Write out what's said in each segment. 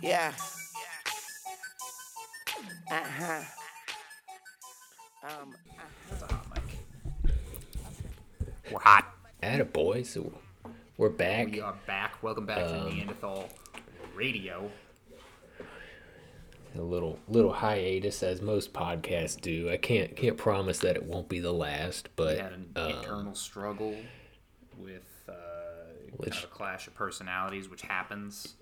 Yeah. Uh huh. Um. That's a hot mic. We're hot. Attaboy, so we're back. We are back. Welcome back to Neanderthal Radio. A little little hiatus as most podcasts do. I can't can't promise that it won't be the last, We but had an um, internal struggle with uh, kind of a clash of personalities, which happens.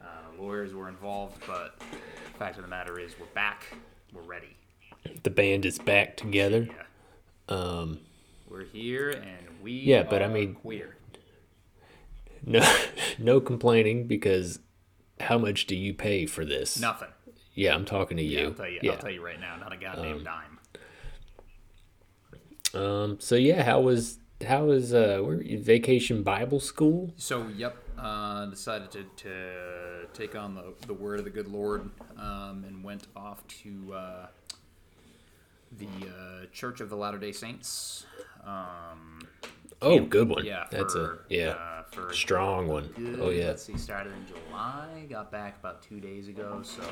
Uh, lawyers were involved, but the fact of the matter is, we're back. We're ready. the band is back together. Yeah. Um, We're here, and we Yeah, but I mean- queer. no no complaining because how much do you pay for this? Nothing. Yeah, I'm talking to you. I'll tell you. Yeah. I'll tell you right now. Not a goddamn dime. Um. So yeah, how was how was uh where, vacation Bible school? So, yep, uh, decided to, to take on the, the word of the good Lord um, and went off to uh, the uh, Church of the Latter day Saints. Um, Oh, good one. yeah, that's a yeah uh, for strong one. good- Oh yeah. Let's see, started in July, got back about two days ago, so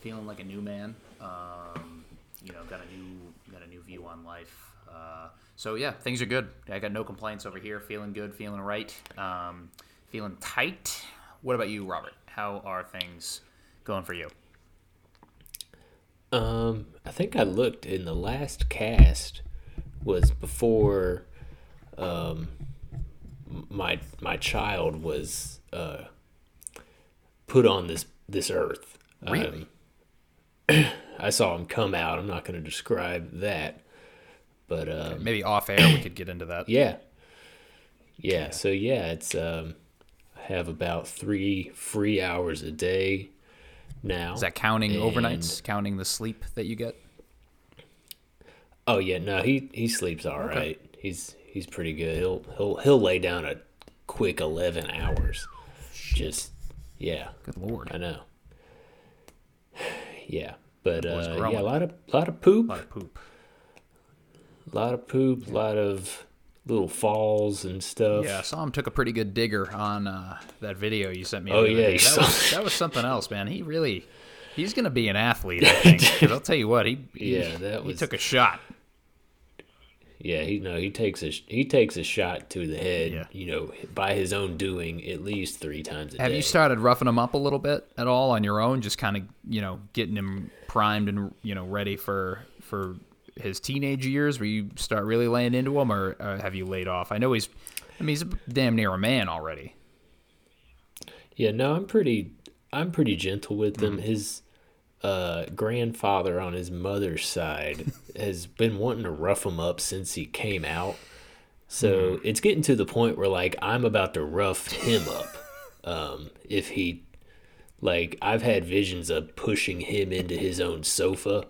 feeling like a new man. Um, you know, got a new got a new view on life. Uh, so yeah, things are good. I got no complaints over here. Feeling good, feeling right, um, feeling tight. What about you, Robert? How are things going for you? Um, I think I looked in the last cast was before um my my child was uh put on this this earth. Really? Um, I saw him come out. I'm not going to describe that, but um, Maybe off air we could get into that. yeah, yeah. So yeah, it's um, have about three free hours a day now. Is that counting And- overnights? Counting the sleep that you get? Oh yeah, no, he he sleeps all right. He's he's pretty good. He'll he'll he'll lay down a quick eleven hours. Just yeah, Good lord, I know. Yeah, but uh, yeah, a lot of lot of poop, a lot of poop. lot of poop, a lot of little falls and stuff. Yeah, I saw him took a pretty good digger on uh, that video you sent me. Oh, yeah, that saw was, that was something else, man. He really, he's gonna be an athlete. I think. 'Cause I'll tell you what, he, he Yeah, that he was- took a shot. Yeah, he no, he takes a he takes a shot to the head. Yeah. You know, by his own doing, at least three times a day. Have day. you started roughing him up a little bit at all on your own? Just kind of, you know, getting him primed and you know ready for for his teenage years, where you start really laying into him, or uh, have you laid off? I know he's, I mean, he's damn near a man already. Yeah, no, I'm pretty I'm pretty gentle with Mm-hmm. him. His uh, grandfather on his mother's side has been wanting to rough him up since he came out. So Mm-hmm. it's getting to the point where like I'm about to rough him up. Um, if he like I've had visions of pushing him into his own sofa.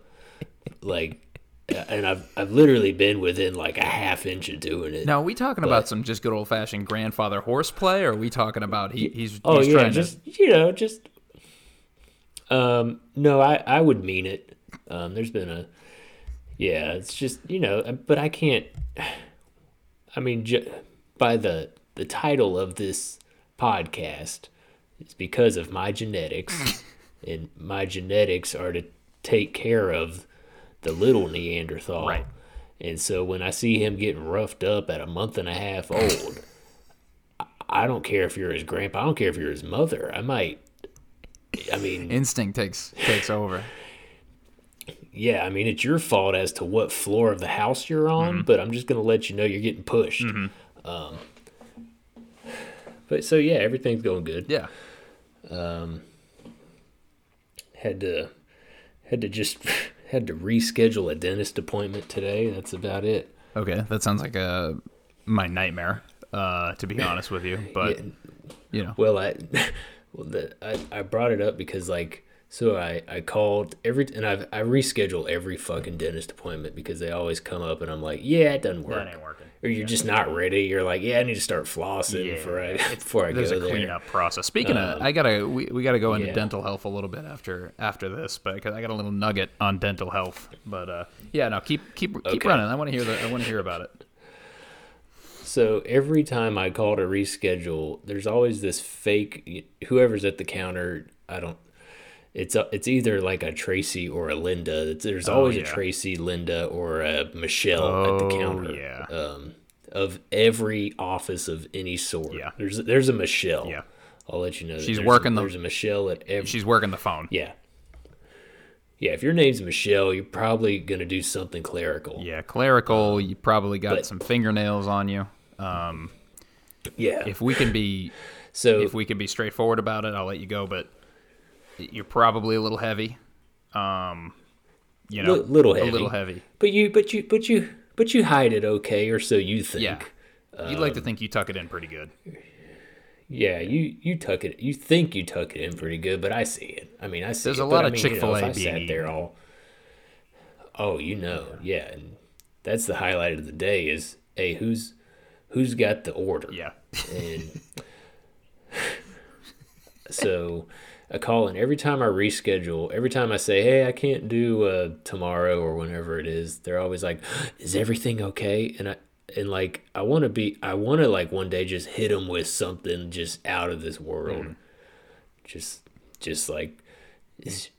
Like and I've I've literally been within like a half inch of doing it. Now, are we talking about some just good old fashioned grandfather horseplay, or are we talking about he, he's Oh he's yeah, trying just you know, just um no, I I would mean it. Um there's been a yeah, it's just, you know, uh, but I can't I mean ju- by the the title of this podcast it's because of my genetics and my genetics are to take care of the little Neanderthal. Right. And so when I see him getting roughed up at a month and a half old, I don't care if you're his grandpa. I don't care if you're his mother. I might. I mean, instinct takes takes over. yeah. I mean, it's your fault as to what floor of the house you're on, Mm-hmm. but I'm just gonna let you know you're getting pushed. Um, but so yeah, everything's going good. Yeah, Um, Had to had to just had to reschedule a dentist appointment today. That's about it. okay, that sounds like a my nightmare. Uh, to be honest with you, but Yeah. you know, Well, I, well, the, I, I brought it up because like, so I, I called every, and I've, I reschedule every fucking dentist appointment because they always come up and I'm like, yeah, it doesn't work. that ain't working. Or you're just not ready. You're like, yeah, I need to start flossing Yeah, before I, before I There's go a there. cleanup process. Speaking of, I gotta we, we gotta go into Yeah. dental health a little bit after after this, but 'cause I got a little nugget on dental health. But uh, yeah, no, keep keep keep Okay. running. I want to hear the I want to hear about it. So every time I call to reschedule, there's always this fake, whoever's at the counter, I don't. It's a, it's either like a Tracy or a Linda. It's, there's always Oh, yeah. a Tracy, Linda, or a Michelle at the Oh, counter. yeah. Um, of every office of any sort. Yeah. There's there's a Michelle. Yeah. I'll let you know. that She's working A, the- there's a Michelle at every. She's working the phone. Yeah. Yeah, if your name's Michelle, you're probably gonna do something clerical. Yeah, clerical. You probably got but- some fingernails on you. Um, Yeah. if we can be, so if we can be straightforward about it, I'll let you go. But you're probably a little heavy. Um, you know, Li- little heavy, a little heavy. but you but you but you but you hide it okay, or so you think. Yeah. You'd like to Um, think you tuck it in pretty good. Yeah, you you tuck it. You think you tuck it in pretty good, but I see it. I mean, I see. There's it, a lot I of mean, Chick-fil-A if I being sat there all. Oh, you know, yeah, and that's the highlight of the day is, hey, who's who's got the order? Yeah. and so I call in every time I reschedule. Every time I say, "Hey, I can't do uh, tomorrow or whenever it is," they're always like, "Is everything okay?" And I and like I want to be, I want to like one day just hit them with something just out of this world, just just like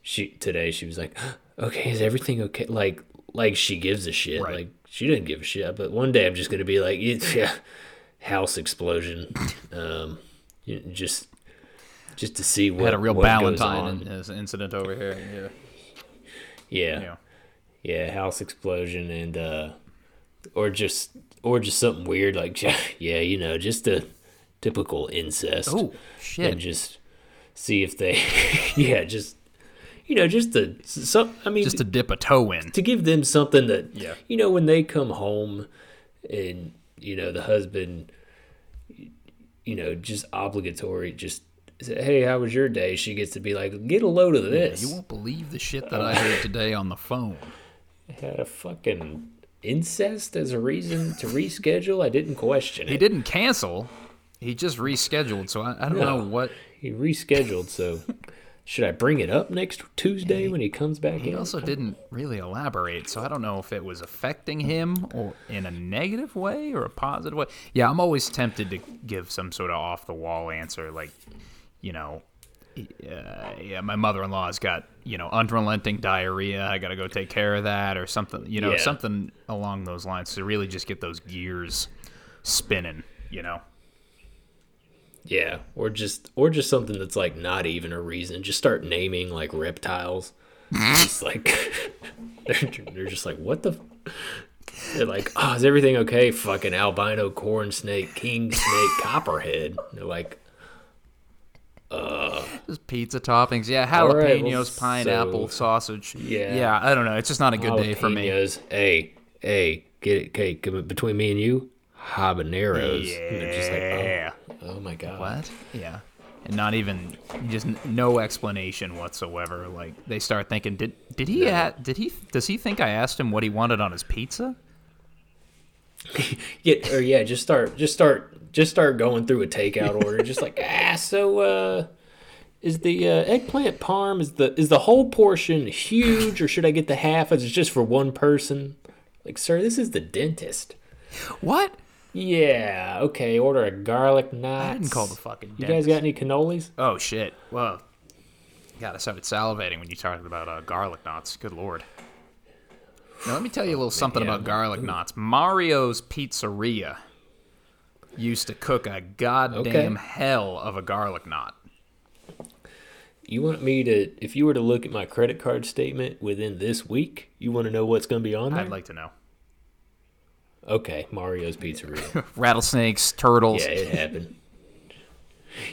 she today. She was like, "Okay, is everything okay?" Like like she gives a shit. Right. Like she didn't give a shit. But one day I'm just gonna be like, "Yeah." house explosion. Um, just just to see what Had a real Valentine in- an incident over here. Yeah. Yeah, Yeah. yeah, house explosion and uh, or just or just something weird like yeah, you know, just a typical incest. Oh and shit. just see if they yeah, just you know, just to some. I mean, Just to dip a toe in. to give them something that Yeah. you know when they come home and you know the husband you know just obligatory just hey how was your day she gets to be like get a load of this You won't believe the shit that I heard today on the phone. I had a fucking incest as a reason to reschedule i didn't question He it He didn't cancel. He just rescheduled. So I, I don't know what. he rescheduled so should i bring it up next tuesday when he comes back He in also didn't really elaborate, so I don't know if it was affecting him or in a negative way or a positive way. Yeah, I'm always tempted to give some sort of off the wall answer, like, you know, uh, yeah, my mother-in-law's got you know unrelenting diarrhea. I got to go take care of that, or something. You know, Yeah. something along those lines to really just get those gears spinning. You know. Yeah, or just or just something that's like not even a reason. Just start naming like reptiles. just like they're, they're just like what the. f-" They're like, oh, is everything okay? Fucking albino corn snake, king snake, copperhead. They're like, Just pizza toppings, yeah, All right, jalapenos, well, pineapple, so- sausage. Yeah. yeah. I don't know. It's just not a good day for me. jalapenos. Hey, hey, get it? Okay, between me and you, habaneros. Just like, oh, Yeah. oh, oh my god. What? Yeah. And not even just no explanation whatsoever. Like they start thinking, did did he a- did he does he think I asked him what he wanted on his pizza? Yeah, or yeah, just start, just start, just start going through a takeout order. just like, ah, so uh, is the uh, eggplant parm is the is the whole portion huge, or should I get the half? Is it just for one person. Like, sir, this is the dentist. What? Yeah, okay. Order a garlic knot. I didn't call the fucking. You guys got any cannolis? Oh shit! Well, God, I started salivating when you talked about uh, garlic knots. Good lord. Now let me tell you a little something yeah. about garlic knots. Mario's Pizzeria used to cook a goddamn hell of a garlic knot. You want me to? If you were to look at my credit card statement within this week, you want to know what's going to be on there? I'd like to know. okay, Mario's Pizzeria. Rattlesnakes, turtles. Yeah, it happened.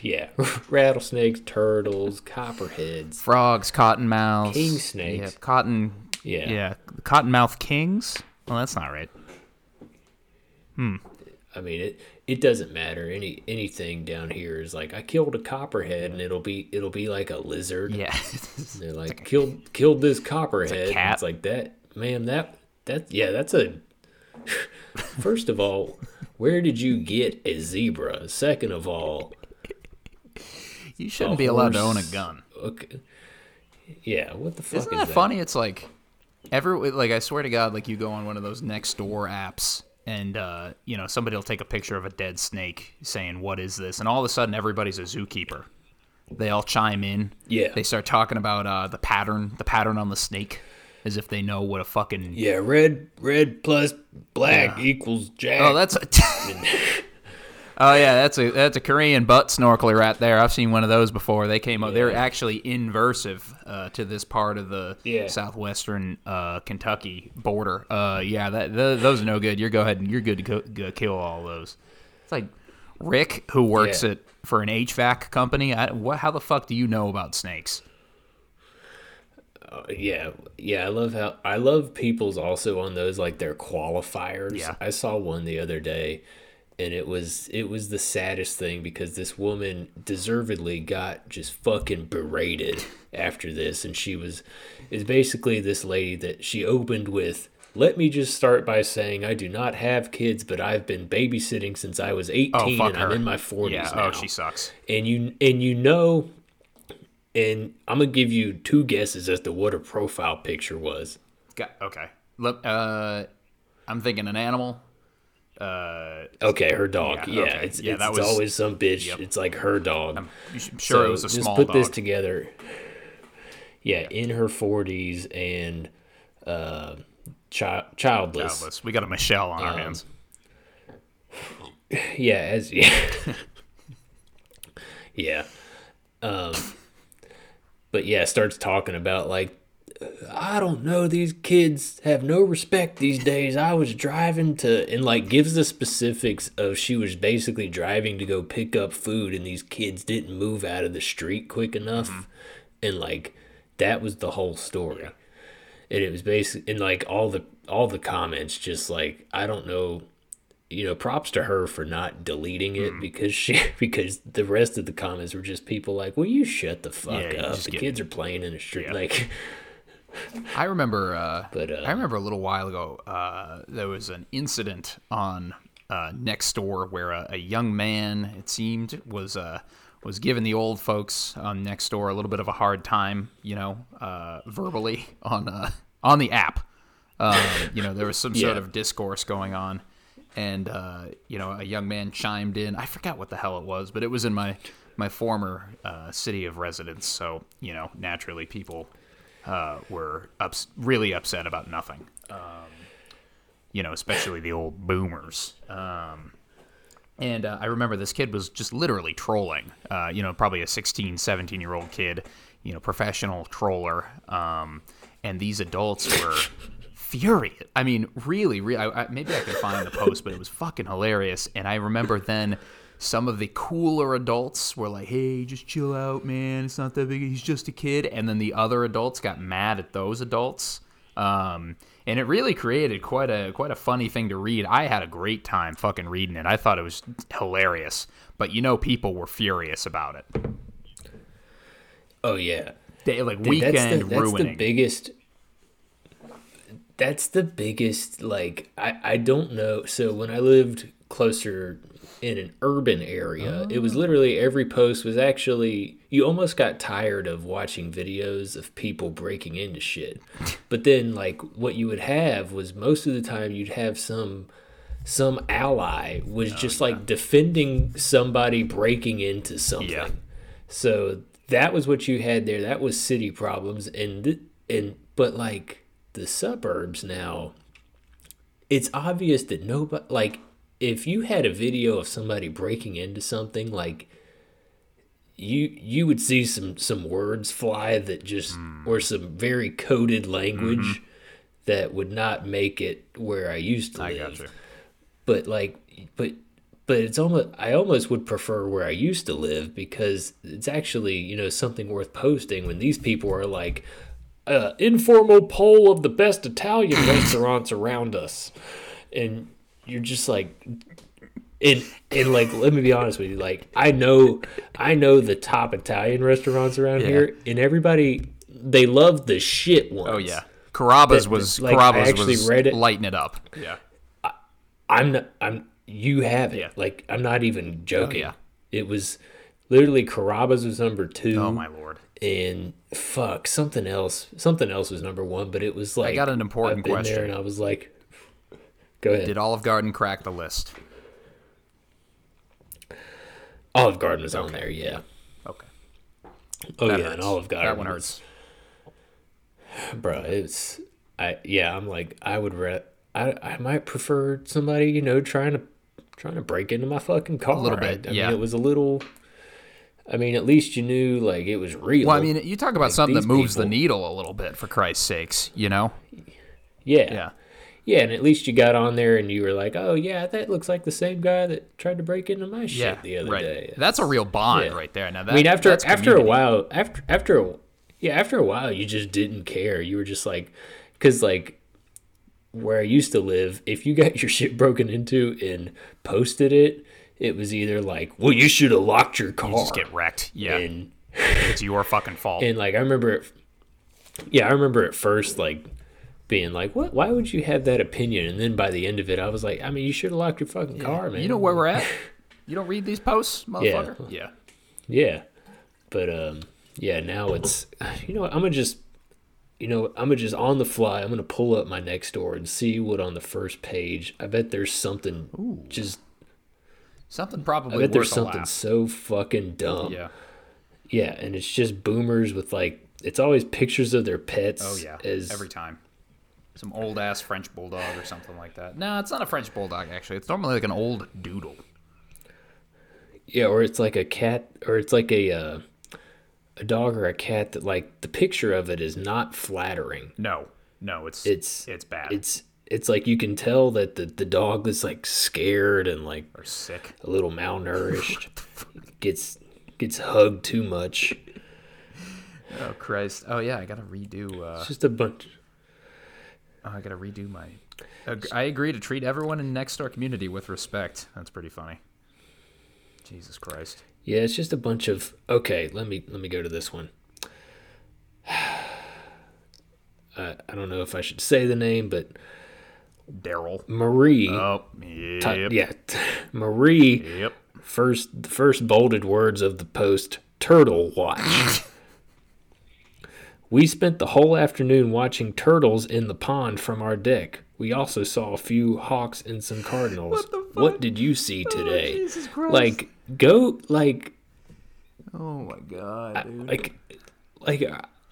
Yeah, rattlesnakes, turtles, copperheads. frogs, cottonmouths, King snakes. yeah, cotton, Yeah. yeah, cottonmouth kings. Well, that's not right. Hmm. I mean, it it doesn't matter. Any anything down here is like I killed a copperhead, and it'll be it'll be like a lizard. Yeah, They're like killed killed this copperhead. cat. It's like that, man, That that yeah, that's a. First of all, where did you get a zebra? Second of all, you shouldn't be allowed to own a gun. okay, yeah, what the fuck Isn't is that that? funny? It's like every like I swear to God, like you go on one of those next door apps. And uh, you know somebody will take a picture of a dead snake, saying, "What is this?" And all of a sudden, everybody's a zookeeper. They all chime in. Yeah. They start talking about uh, the pattern, the pattern on the snake, as if they know what a fucking. Yeah, red red plus black equals jack. Oh, that's. A oh yeah, that's a that's a Korean butt snorkeler right there. I've seen one of those before. They came up. They're actually inversive uh, to this part of the Yeah. southwestern uh, Kentucky border. Uh, yeah, that th- those are no good. You're go ahead and you're good to go, go kill all those. It's like Rick, who works Yeah. at for an HVAC company. I, what? How the fuck do you know about snakes? yeah, yeah. I love how I love people's also on those like their qualifiers. Yeah. I saw one the other day, and it was it was the saddest thing because this woman deservedly got just fucking berated after this, and she was is basically this lady that she opened with. Let me just start by saying I do not have kids, but I've been babysitting since I was 18 Oh, and her. I'm in my 40s Yeah. now Oh, she sucks. and you and you know and i'm gonna give you two guesses as to what her profile picture was Got, okay. Look, uh, I'm thinking an animal. Uh, okay her dog Yeah, yeah, okay. it's, Yeah, it's, it's always some bitch it's like her dog I'm sure it was a small. just put dog. this together yeah, in her 40s and uh chi- childless Childless. We got a Michelle on our Um, hands. yeah as yeah yeah um but yeah starts talking about like i don't know these kids have no respect these days. I was driving to and like gives the specifics of she was basically driving to go pick up food and these kids didn't move out of the street quick enough. And like that was the whole story. And it was basically and like all the all the comments just like i don't know you know props to her for not deleting it Hmm. because she because the rest of the comments were just people like "Well, you shut the fuck Yeah, up? the kids are playing in the street Yeah. like I remember. Uh, But, uh, I remember a little while ago. Uh, there was an incident on uh, next door where a, a young man, it seemed, was uh, was giving the old folks on next door a little bit of a hard time. You know, uh, verbally on uh, on the app. Um, you know, there was some sort of discourse going on, and uh, you know, a young man chimed in. I forgot what the hell it was, but it was in my my former uh, city of residence. So you know, naturally, people uh, were ups- really upset about nothing. Um, you know, especially the old boomers. Um, and uh, I remember this kid was just literally trolling. Uh, you know, probably a 16, 17 year old kid, you know, professional troller. Um, and these adults were furious. I mean, really, really. I, I, maybe I can find the post, but it was fucking hilarious. And I remember then some of the cooler adults were like, "Hey, just chill out, man. It's not that big. He's just a kid." And then the other adults got mad at those adults. Um, and it really created quite a quite a funny thing to read. I had a great time fucking reading it. I thought it was hilarious. But you know, people were furious about it. oh yeah They like Dude, weekend that's the, that's ruining. the biggest that's the biggest like I, I don't know so when i lived closer in an urban area. It was oh. literally every post was actually you almost got tired of watching videos of people breaking into shit. But then like what you would have was most of the time you'd have some some ally was oh, just like defending somebody breaking into something. Yeah. so that was what you had there. That was city problems, and and but like the suburbs now, it's obvious that nobody like if you had a video of somebody breaking into something like you you would see some some words fly that just or some very coded language that would not make it where I used to I live. but like but but it's almost I almost would prefer where I used to live because it's actually you know something worth posting when these people are like uh, informal poll of the best Italian restaurants around us, and you're just like. And, and like let me be honest with you like I know I know the top Italian restaurants around Yeah. here and everybody they love the shit ones. Oh yeah, Carrabba's That- was like, I actually was read it. lighting it up. Yeah. I'm not, I'm you have it. Yeah. Like I'm not even joking. Oh, yeah. It was literally Carrabba's was number two. Oh my lord. And fuck something else. Something else was number one, but it was like i got an important question. There and I was like, go ahead. Did Olive Garden crack the list? Olive Garden was on there. Yeah. Okay. Oh That yeah, hurts. and Olive Garden. That one was- hurts. bro. It's I yeah. I'm like I would re- I I might prefer somebody you know trying to trying to break into my fucking car. A little I- bit, I, yeah. mean, it was a little. I mean, at least you knew like it was real. Well, I mean, you talk about Like, something that moves the needle a little bit, for Christ's sakes. You know? yeah, Yeah. Yeah, and at least you got on there and you were like, oh yeah, that looks like the same guy that tried to break into my shit Yeah. the other right. day. That's a real bond Yeah. right there. Now, that, I mean, after that's after a community. while, after after a, yeah, after a while, you just didn't care. You were just like, because like where I used to live, if you got your shit broken into and posted it, it was either like, well, you should have locked your car, You just get wrecked. Yeah. and it's your fucking fault. and like I remember, it, yeah, I remember at first like being like, what? Why would you have that opinion? And then by the end of it, I was like, I mean, you should have locked your fucking car, man. you know where we're at? You don't read these posts, motherfucker? Yeah. Yeah. yeah. But um yeah, now it's you know what, I'm gonna just you know, I'm gonna just on the fly, I'm gonna pull up my next door and see what on the first page. I bet there's something just Something probably. I bet there's something so fucking dumb. Yeah. Yeah, and it's just boomers with like it's always pictures of their pets. Oh yeah. As Every time. Some old ass French bulldog or something like that. No, it's not a French bulldog actually. It's normally like an old doodle. yeah, or it's like a cat or it's like a uh, a dog or a cat that like the picture of it is not flattering. No. No, it's It's it's bad. It's it's like you can tell that the, the dog is like scared and like or sick. a little malnourished. gets gets hugged too much. Oh Christ. Oh yeah, I gotta redo uh It's just a bunch. Oh, I gotta redo my I agree to treat everyone in next door community with respect. That's pretty funny. Jesus Christ. Yeah, it's just a bunch of. Okay, let me let me go to this one. I I don't know if I should say the name, but Daryl. Marie. Oh, yep. Yeah, Marie. Yep. First, the first bolded words of the post: "Turtle watch." we spent the whole afternoon watching turtles in the pond from our deck. We also saw a few hawks and some cardinals. What the What did you see oh, today? Jesus like, go like Oh my god, dude. like like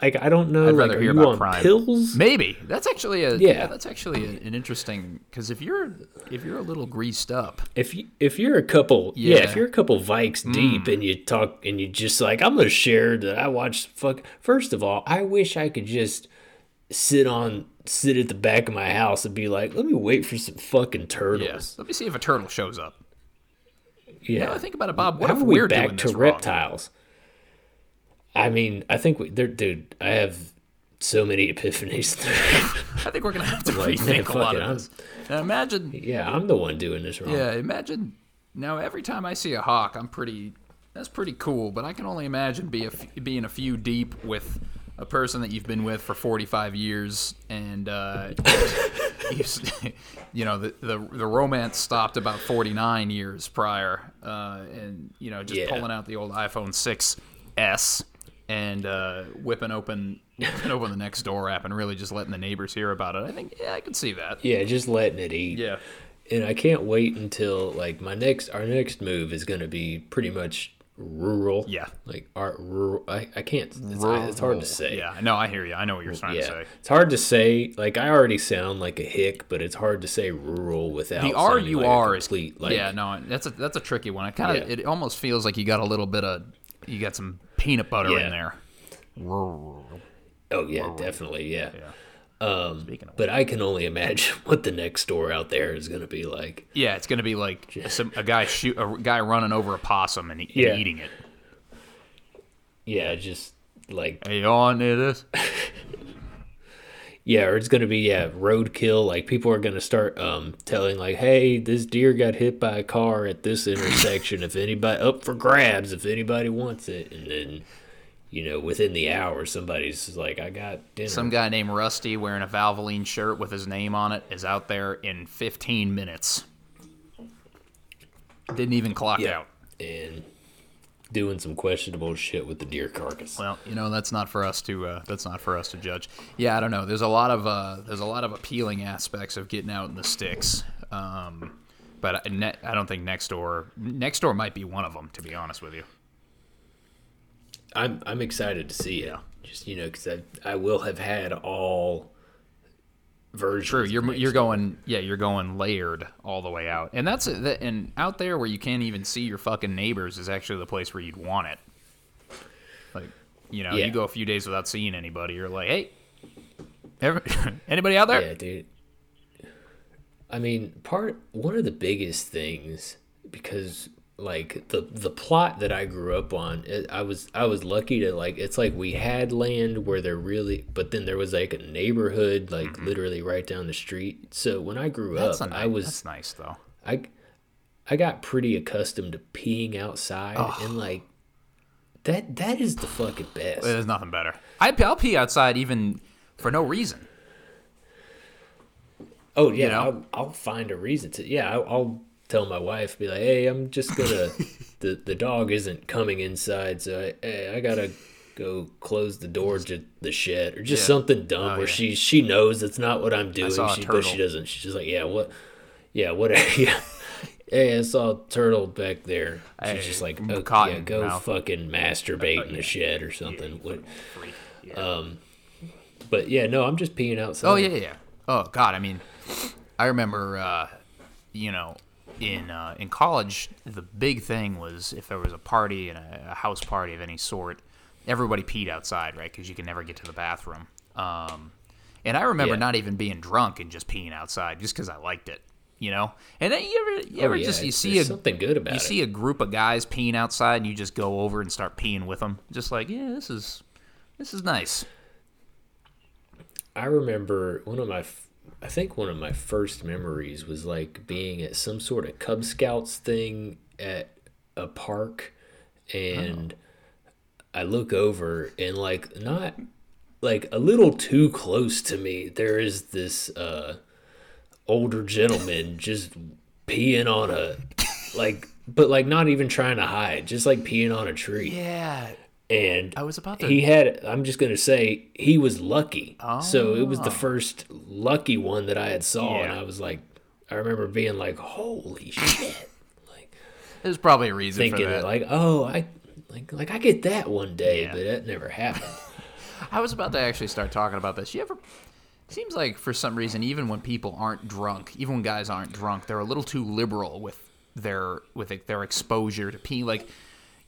like I don't know. I'd rather are hear about crime. pills? Maybe that's actually a yeah. Yeah. that's actually a, an interesting because if you're if you're a little greased up, If you, if you're a couple, yeah. Yeah. Mm. if you're a couple vikes deep and you talk and you just like I'm gonna share that I watched. Fuck. First of all, I wish I could just sit on sit at the back of my house and be like, let me wait for some fucking turtles. Let me see if a turtle shows up. Yeah. Now I think about it, Bob. What How if are we we're back doing to this wrong? I mean, I think we, there, dude. I have so many epiphanies. I think we're gonna have to Like, man, rethink a lot it, of this. Now imagine, yeah, I'm the one doing this wrong. yeah, imagine. Now every time I see a hawk, I'm pretty. That's pretty cool, but I can only imagine be a being a few deep with a person that you've been with for 45 years, and uh, you, you know the, the the romance stopped about 49 years prior, uh, and you know just Yeah. pulling out the old iPhone 6s and uh, whipping open whipping open the next door app and really just letting the neighbors hear about it. I think yeah, I can see that. Yeah, just letting it eat. Yeah. and I can't wait until like my next our next move is gonna be pretty much rural. Yeah. like our rural. I, I can't. It's, I- it's hard to say. Yeah, no, I hear you. I know what you're trying to Yeah, say. it's hard to say. Like I already sound like a hick, but it's hard to say rural without The R U R is complete. Like, yeah, no, that's a that's a tricky one. It kind of Yeah. it almost feels like you got a little bit of you got some peanut butter Yeah. in there. Oh yeah, definitely. Yeah. Um, Speaking of but I can only imagine what the next door out there is gonna be like. Yeah, it's gonna be like some a guy shoot a guy running over a possum and, and Yeah. eating it. Yeah, just like Hey, on this. Yeah, or it's gonna be yeah roadkill. Like people are gonna start um telling like, hey, this deer got hit by a car at this intersection. if anybody up for grabs, if anybody wants it, and then you know within the hour somebody's like, I got dinner. Some guy named Rusty wearing a Valvoline shirt with his name on it is out there in 15 minutes. Didn't even clock Yeah. out. and doing some questionable shit with the deer carcass. Well, you know that's not for us to uh, that's not for us to judge. Yeah, I don't know. There's a lot of uh, there's a lot of appealing aspects of getting out in the sticks, um, but I, ne- I don't think next door next door might be one of them. To be honest with you, I'm I'm excited to see it. Just you know, because I I will have had all versions. True, you're you're going yeah, you're going layered all the way out, and that's that. And out there where you can't even see your fucking neighbors is actually the place where you'd want it. Like, you know, Yeah. you go a few days without seeing anybody, you're like, hey, ever, anybody out there? Yeah, dude. I mean, part one of the biggest things because like the the plot that I grew up on, it, I was I was lucky to like it's like we had land where there really, but then there was like a neighborhood like literally right down the street. So when I grew Mm-hmm. That's, up, I was that's nice though. I I got pretty accustomed to peeing outside and like that that is the fucking best. There's nothing better. I, I'll pee outside even for no reason. Oh yeah, know? I'll, I'll find a reason to. Yeah, I'll, I'll tell my wife, be like, "Hey, I'm just gonna. the The dog isn't coming inside, so I, hey, I gotta go close the door to the shed or just Yeah. something dumb Oh, where yeah. she she knows it's not what I'm doing. She, but she doesn't. She's just like, yeah, what? Yeah, what? Yeah. Hey, I saw a turtle back there. She's Hey, just like, oh, cotton yeah, go mouth. fucking masturbate in the shed or something. What-. Um, but yeah, no, I'm just peeing outside. Oh yeah, yeah, yeah. Oh god, I mean, I remember, uh, you know, in uh, in college, the big thing was if there was a party and a, house party of any sort, everybody peed outside, right? Because you can never get to the bathroom. Um, and I remember Yeah. not even being drunk and just peeing outside, just because I liked it, you know. And then you ever, you Oh, yeah, just you see a something good about you it. see a group of guys peeing outside, and you just go over and start peeing with them, just like, yeah, this is this is nice. I remember one of my, f- I think one of my first memories was like being at some sort of Cub Scouts thing at a park, and I look over and like not like a little too close to me. There is this uh, older gentleman just peeing on a like, but like not even trying to hide, just like peeing on a tree Yeah, and I was about to- He had. I'm just gonna say he was lucky. So it was the Oh. first lucky one that I had saw, and I was like, I remember being like, "Holy shit!" Like there's probably a reason thinking for that. that, like, "Oh, I like like I get that one day," Yeah. but that never happened. I was about to actually start talking about this. You ever? Seems like for some reason, even when people aren't drunk, even when guys aren't drunk, they're a little too liberal with their with their exposure to pee. Like,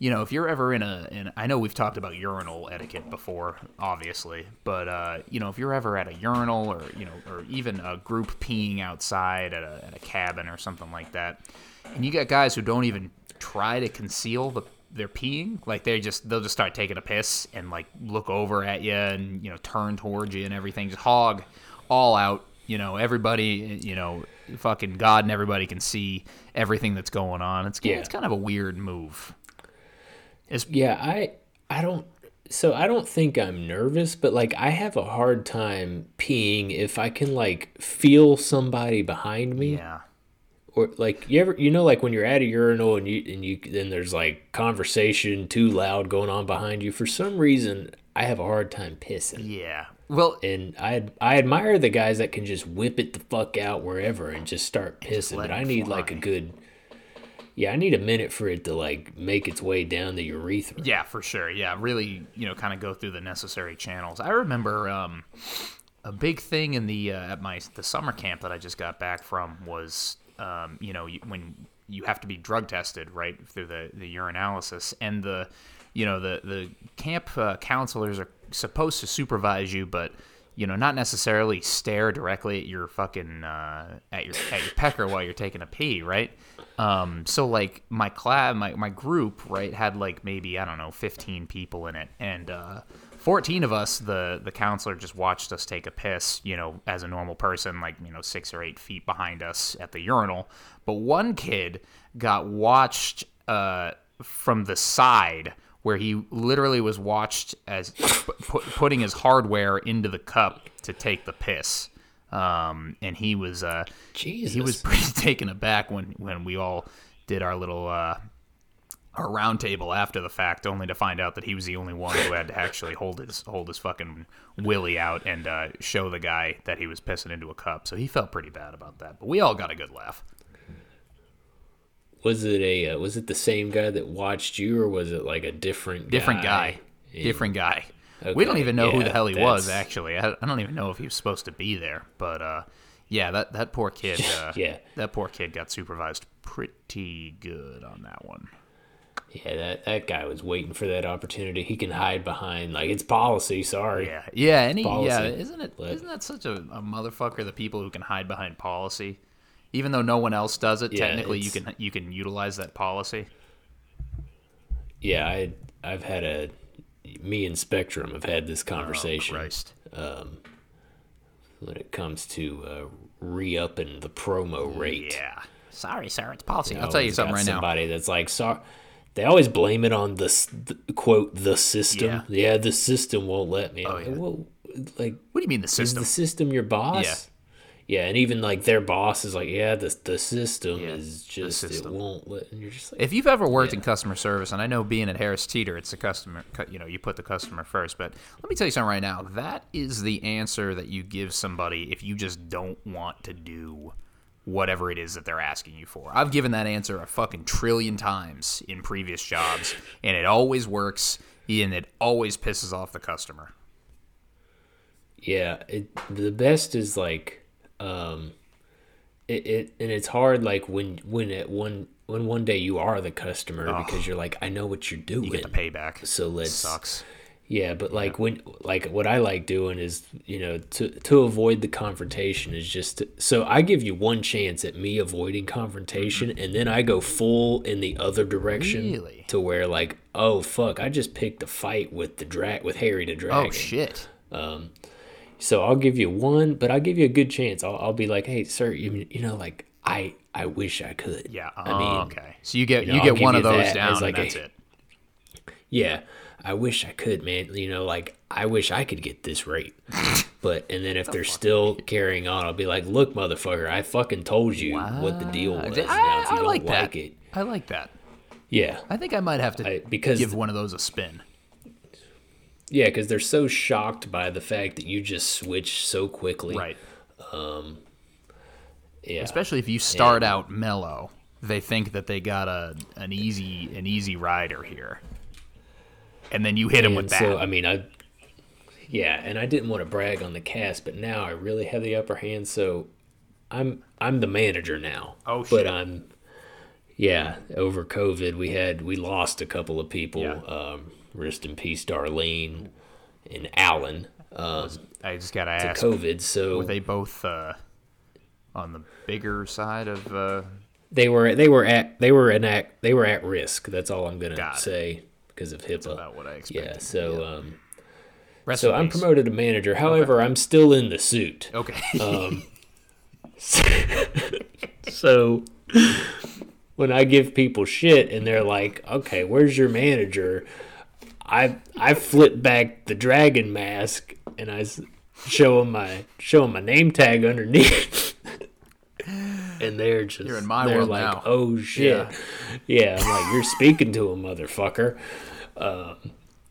you know, if you're ever in a, in, I know we've talked about urinal etiquette before, obviously, but uh, you know, if you're ever at a urinal or you know, or even a group peeing outside at a, at a cabin or something like that, and you got guys who don't even try to conceal the their peeing, like they just they'll just start taking a piss and like look over at you and you know turn towards you and everything, just hog all out. You know, everybody, you know, fucking God and everybody can see everything that's going on. It's Yeah. it's kind of a weird move. Yeah, I I don't. So I don't think I'm nervous, but like I have a hard time peeing if I can like feel somebody behind me. yeah. or like you ever you know like when you're at a urinal and you and you then there's like conversation too loud going on behind you for some reason I have a hard time pissing Yeah. Well, and I I admire the guys that can just whip it the fuck out wherever and just start pissing let but I need like a good yeah I need a minute for it to like make its way down the urethra Yeah, for sure. Yeah, really, you know, kind of go through the necessary channels. I remember um, a big thing in the uh, at my the summer camp that I just got back from was, um, you know, when you have to be drug tested right through the the urinalysis, and the, you know, the the camp uh, counselors are supposed to supervise you, but you know, not necessarily stare directly at your fucking uh, at your at your pecker while you're taking a pee, right? Um, so like my class, my, my group, right, had like maybe I don't know, 15 people in it, and uh, 14 of us, the the counselor just watched us take a piss, you know, as a normal person, like you know, six or eight feet behind us at the urinal. But one kid got watched uh, from the side where he literally was watched as pu- pu- putting his hardware into the cup to take the piss. Um, and he was uh, Jesus he was pretty taken aback when when we all did our little uh, our round table after the fact, only to find out that he was the only one who had to actually hold his hold his fucking willy out and uh, show the guy that he was pissing into a cup. So he felt pretty bad about that, but we all got a good laugh. was it a uh, was it the same guy that watched you or was it like a different Different guy. different guy. We don't even know who the hell he was. Actually, I, I don't even know if he was supposed to be there. But uh, yeah, that that poor kid. Uh, Yeah. that poor kid got supervised pretty good on that one. Yeah, that, that guy was waiting for that opportunity. He can hide behind like it's policy. Sorry. Yeah, yeah, and he, yeah, isn't it? Not that such a, a motherfucker? The people who can hide behind policy, even though no one else does it, Yeah, technically you can you can utilize that policy. Yeah, I I've had a me and Spectrum have had this conversation Oh, Christ. when it comes to uh, re-upping the promo rate. Yeah. Sorry, sir. It's policy. I'll tell you something right now. somebody that's like, sorry. They always blame it on the, the quote the system. Yeah. the system won't let me. Like, yeah. well, like What do you mean the is system? the system your boss? Yeah, and even like their boss is like, yeah, the the system Yeah, is just it won't let. And you're just like, If you've ever worked in customer service, and I know being at Harris Teeter, it's the customer, you know, you put the customer first. But let me tell you something right now. That is the answer that you give somebody if you just don't want to do whatever it is that they're asking you for. I've given that answer a fucking trillion times in previous jobs, and it always works, and it always pisses off the customer. Yeah, it the best is like um it, it and it's hard like when when it one when one day you are the customer because you're like I know what you're doing. You get the payback. So let's Sucks. Yeah, but like when like what I like doing is, you know, to to avoid the confrontation is just to, so I give you one chance at me avoiding confrontation and then I go full in the other direction Mm-hmm. Really? to where like, oh fuck, I just picked a fight with the drag with Harry the Dragon. Oh shit. So I'll give you one, but I'll give you a good chance. I'll, I'll be like, hey, sir, you, mm-hmm. you know, like I I wish I could. Yeah. I mean, oh, okay. So you get you you, know, I'll get one of those that down, like and a- that's it. yeah, I wish I could, man. You know, like I wish I could get this rate. But and then if they're still carrying on, I'll be like, look, motherfucker, I fucking told you what the deal was. I, now, if you I don't like that. like it, I like that. yeah, I think I might have to I- because give one of those a spin. Yeah, because they're so shocked by the fact that you just switch so quickly. Right. Um, Yeah. Especially if you start out mellow, they think that they got a an easy an easy rider here, and then you hit him with that. so I mean, I yeah, and I didn't want to brag on the cast, but now I really have the upper hand. So I'm I'm the manager now. Oh, But shit. I'm yeah. Over COVID, we had we lost a couple of people. Yeah. Um, rest in peace, Darlene and Alan. Um, I just gotta to ask, COVID, so were they both uh, on the bigger side of? Uh, they were they were at they were an act they were at risk. That's all I'm gonna Got it. say because of HIPAA. about what I expected. yeah. So um, rest so I'm peace. promoted to manager. However, I'm still in the suit. Okay. Um, so when I give people shit and they're like, "Okay, where's your manager?" I I flip back the dragon mask and I show them my show 'em my name tag underneath. And they're just You're in my they're world like, now. oh shit, yeah. I'm like, you're speaking to a motherfucker. Um,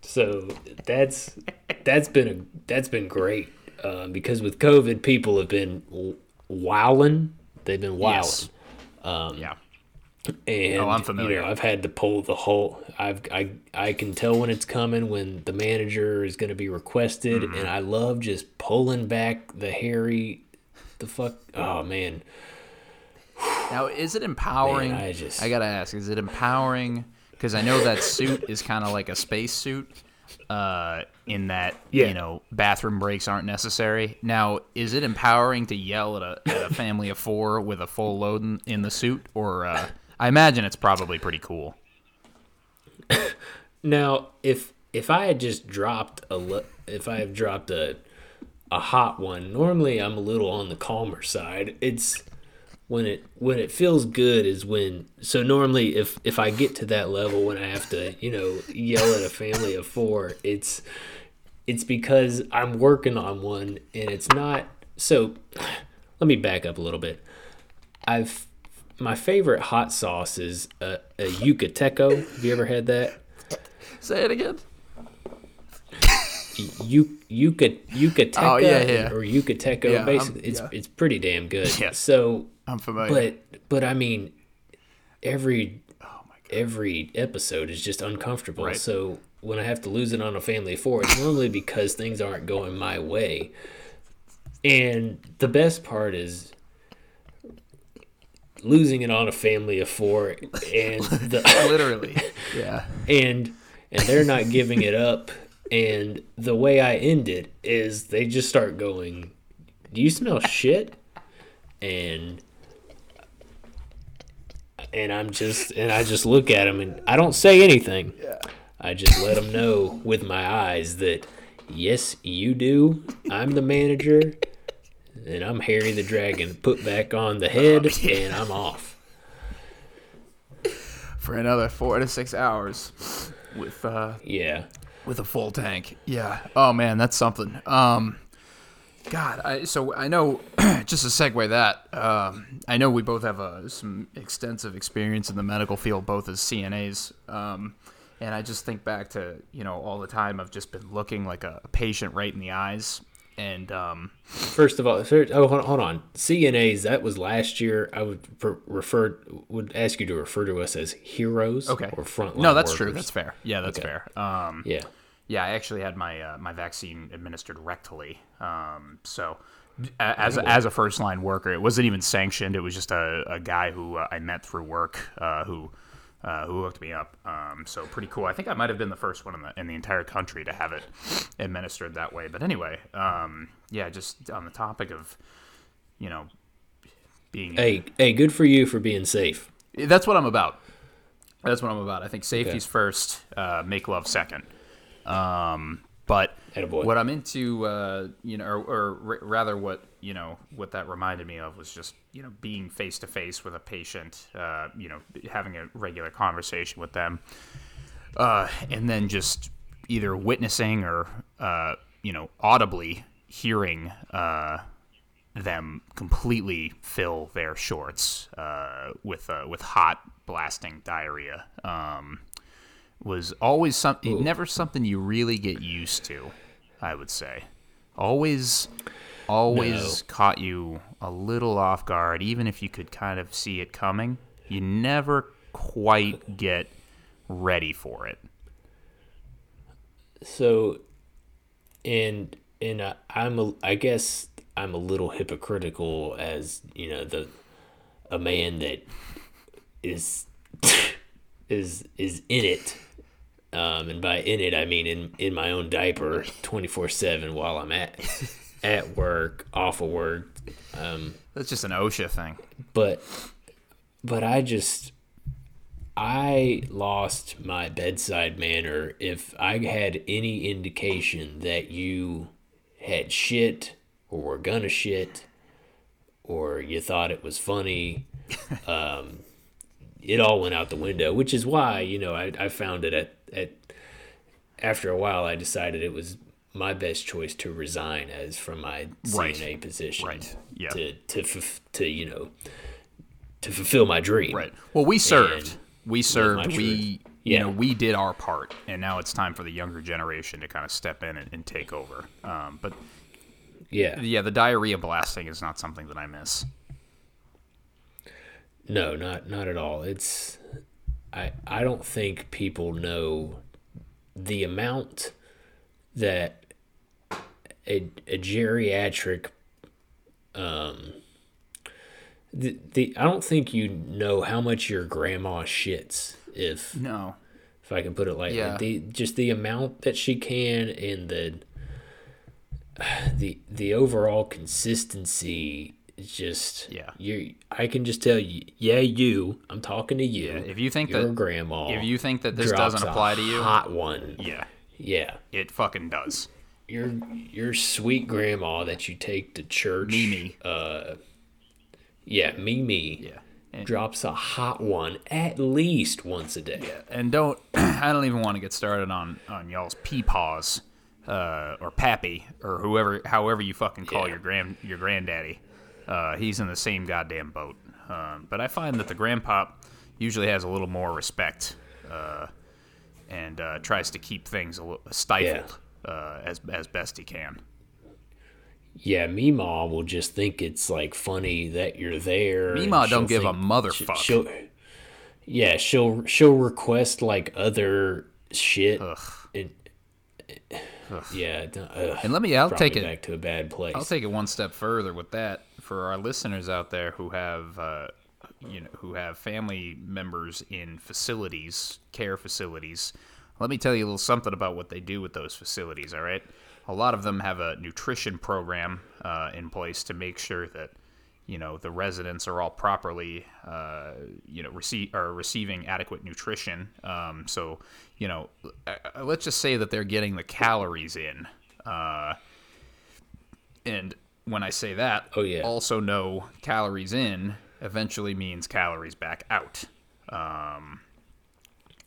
so that's that's been a that's been great um, because with COVID, people have been wowing. They've been wowing. Yes. yeah. And Oh, I'm You familiar. know, I've had to pull the whole. I've I I can tell when it's coming when the manager is going to be requested, Mm-hmm. and I love just pulling back the hairy, the fuck. Oh man, Now, is it empowering? Man, I just- I gotta ask: Is it empowering? Because I know that suit is kind of like a space suit, uh, in that Yeah. you know bathroom breaks aren't necessary. Now, is it empowering to yell at a, at a family of four with a full load in, in the suit? Or uh, I imagine it's probably pretty cool. Now, if if I had just dropped a if I have dropped a a hot one, normally I'm a little on the calmer side. It's when it when it feels good is when so normally if if I get to that level when I have to, you know, yell at a family of 4, it's it's because I'm working on one and it's not so let me back up a little bit. I've my favorite hot sauce is a, a Yucateco. Have you ever had that? Say it again. you Yuca Yucateca Oh, yeah, yeah. or Yucateco. Yeah, I'm- basically, it's yeah. it's pretty damn good. Yes. So, I'm familiar. but but I mean, every oh every episode is just uncomfortable. Right. So when I have to lose it on a family of four, it's normally because things aren't going my way. And the best part is losing it on a family of four and the Literally. yeah. and and they're not giving it up and the way I end it is they just start going, "Do you smell shit?" and and I'm just and I just look at them and I don't say anything. I just let them know with my eyes that yes, you do. I'm the manager, and I'm Harry the Dragon. Put back on the head, and I'm off. For another four to six hours with uh Yeah, with a full tank. Yeah. Oh man, that's something. Um, God, I so I know just to segue that. Um, I know we both have uh, some extensive experience in the medical field, both as CNAs. Um, and I just think back to you know all the time I've just been looking like a, patient right in the eyes, and um, First of all, oh hold, on. CNAs that was last year. I would refer would ask you to refer to us as heroes. okay, or front. No, that's true. That's fair. Yeah, that's Okay. fair. Um, yeah. Yeah, I actually had my uh, my vaccine administered rectally. Um, so a- as as a first line worker, it wasn't even sanctioned. It was just a, a guy who uh, I met through work uh, who uh, who hooked me up. Um, so pretty cool. I think I might have been the first one in the in the entire country to have it administered that way. But anyway, um, yeah, just on the topic of you know being Hey, hey, good for you for being safe. that's what I'm about. That's what I'm about. I think safety's first, uh, make love second. Um, but Attaboy. what I'm into, uh, you know, or, or r- rather, what you know, what that reminded me of was just you know being face to face with a patient, uh, you know, having a regular conversation with them, uh, and then just either witnessing or uh, you know audibly hearing uh, them completely fill their shorts uh, with uh, with hot blasting diarrhea um, was always something never something you really get used to i would say. Always always caught you a little off guard even if you could kind of see it coming. You never quite get ready for it. So, and and I, I'm a, I guess I'm a little hypocritical as you know the a man that is is is in it. Um, and by in it, I mean in, in my own diaper, twenty four seven while I'm at at work, off of work, um, that's just an osha thing but but I just I lost my bedside manner if I had any indication that you had shit or were gonna shit or you thought it was funny. Um, it all went out the window, which is why you know I, I found it at, at after a while I decided it was my best choice to resign as from my Right. CNA position Right. Yeah. to to to you know to fulfill my dream. Right. Well, we served. And We served. We, truth. you know, we did our part, and now it's time for the younger generation to kind of step in and, and take over. Um, but Yeah. yeah, the diarrhea blasting is not something that I miss. No, not not at all. It's I I don't think people know the amount that a, a geriatric um the, the I don't think you know how much your grandma shits if No. if I can put it like Yeah. the just the amount that she can and the the the overall consistency is just Yeah. you I can just tell you yeah you I'm talking to you If you think your that grandma if you think that this doesn't apply to you, hot one yeah, yeah it fucking does. Your your sweet grandma that you take to church Mimi. uh yeah Mimi Yeah. And, drops a hot one at least once a day Yeah, and don't I don't even want to get started on on y'all's peepaws uh, or pappy or whoever however you fucking call Yeah. your grand your granddaddy. Uh, he's in the same goddamn boat. Um, but I find that the grandpop usually has a little more respect uh, and uh, tries to keep things a little stifled uh, as as best he can. Yeah, Meemaw will just think it's like funny that you're there. and Meemaw don't give a think- motherfuck. She'll, yeah, she'll she'll request like other shit. Ugh. and yeah, ugh, And let me, I'll brought take me it. back to a bad place. I'll take it one step further with that for our listeners out there who have, uh, you know, who have family members in facilities, care facilities. Let me tell you a little something about what they do with those facilities. All right, a lot of them have a nutrition program uh, in place to make sure that you know the residents are all properly uh, you know receive are receiving adequate nutrition. Um, so you know, let's just say that they're getting the calories in. Uh, and when I say that, Oh, yeah. also know calories in eventually means calories back out. Um,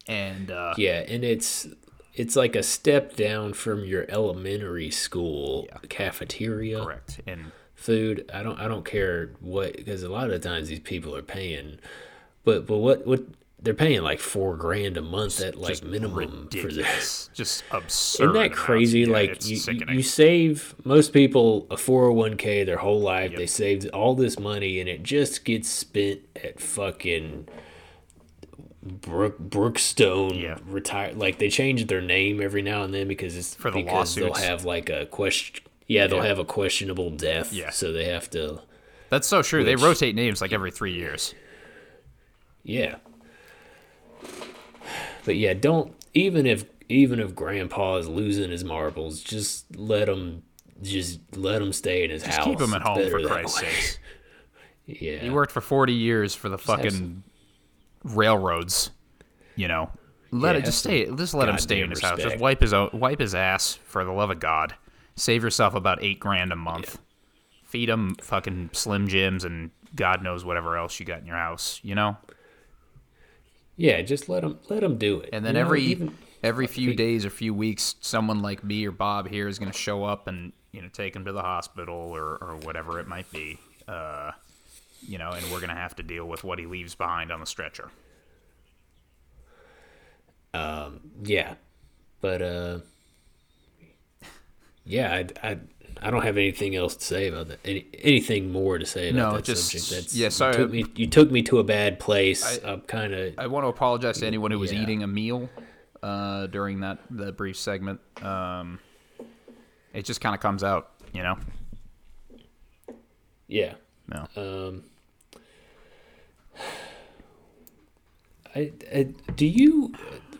and uh, Yeah, and it's it's like a step down from your elementary school Yeah. cafeteria correct. And food. I don't I don't care what because a lot of the times these people are paying, but but what what they're paying like four grand a month at like minimum for this. just absurd. Isn't that crazy? Yeah, like you, you, sickening. you save most people a 401k their whole life. Yep. They saved all this money and it just gets spent at fucking Brook Brookstone Yeah. retire like they change their name every now and then because it's For the because they'll have like a question yeah, they'll Yeah. have a questionable death. Yeah. So they have to That's so true. they rotate names like every three years. Yeah. But yeah, don't even if even if Grandpa is losing his marbles, just let him just let him stay in his Just house. keep him at home for Christ's sake. Yeah. He worked for 40 years for the have fucking railroads. You know, let Yeah, it just stay. Just let him stay in his house. Just wipe his own, wipe his ass for the love of God. Save yourself about eight grand a month. Feed him fucking Slim Jims and God knows whatever else you got in your house. You know, Yeah, just let him let him do it. and then You know, every even every few days or few weeks, someone like me or Bob here is going to show up and you know take him to the hospital or or whatever it might be. Uh, you know, and we're going to have to deal with what he leaves behind on the stretcher. Um, yeah. But uh yeah, I, I I don't have anything else to say about that. Any, anything more to say about No, that just- subject? That's yeah, sorry. You took me, you took me to a bad place. I, am kind of I want to apologize to anyone who was Yeah. eating a meal uh, during that that brief segment. Um, it just kind of comes out, you know. yeah. No. Um, I, I do you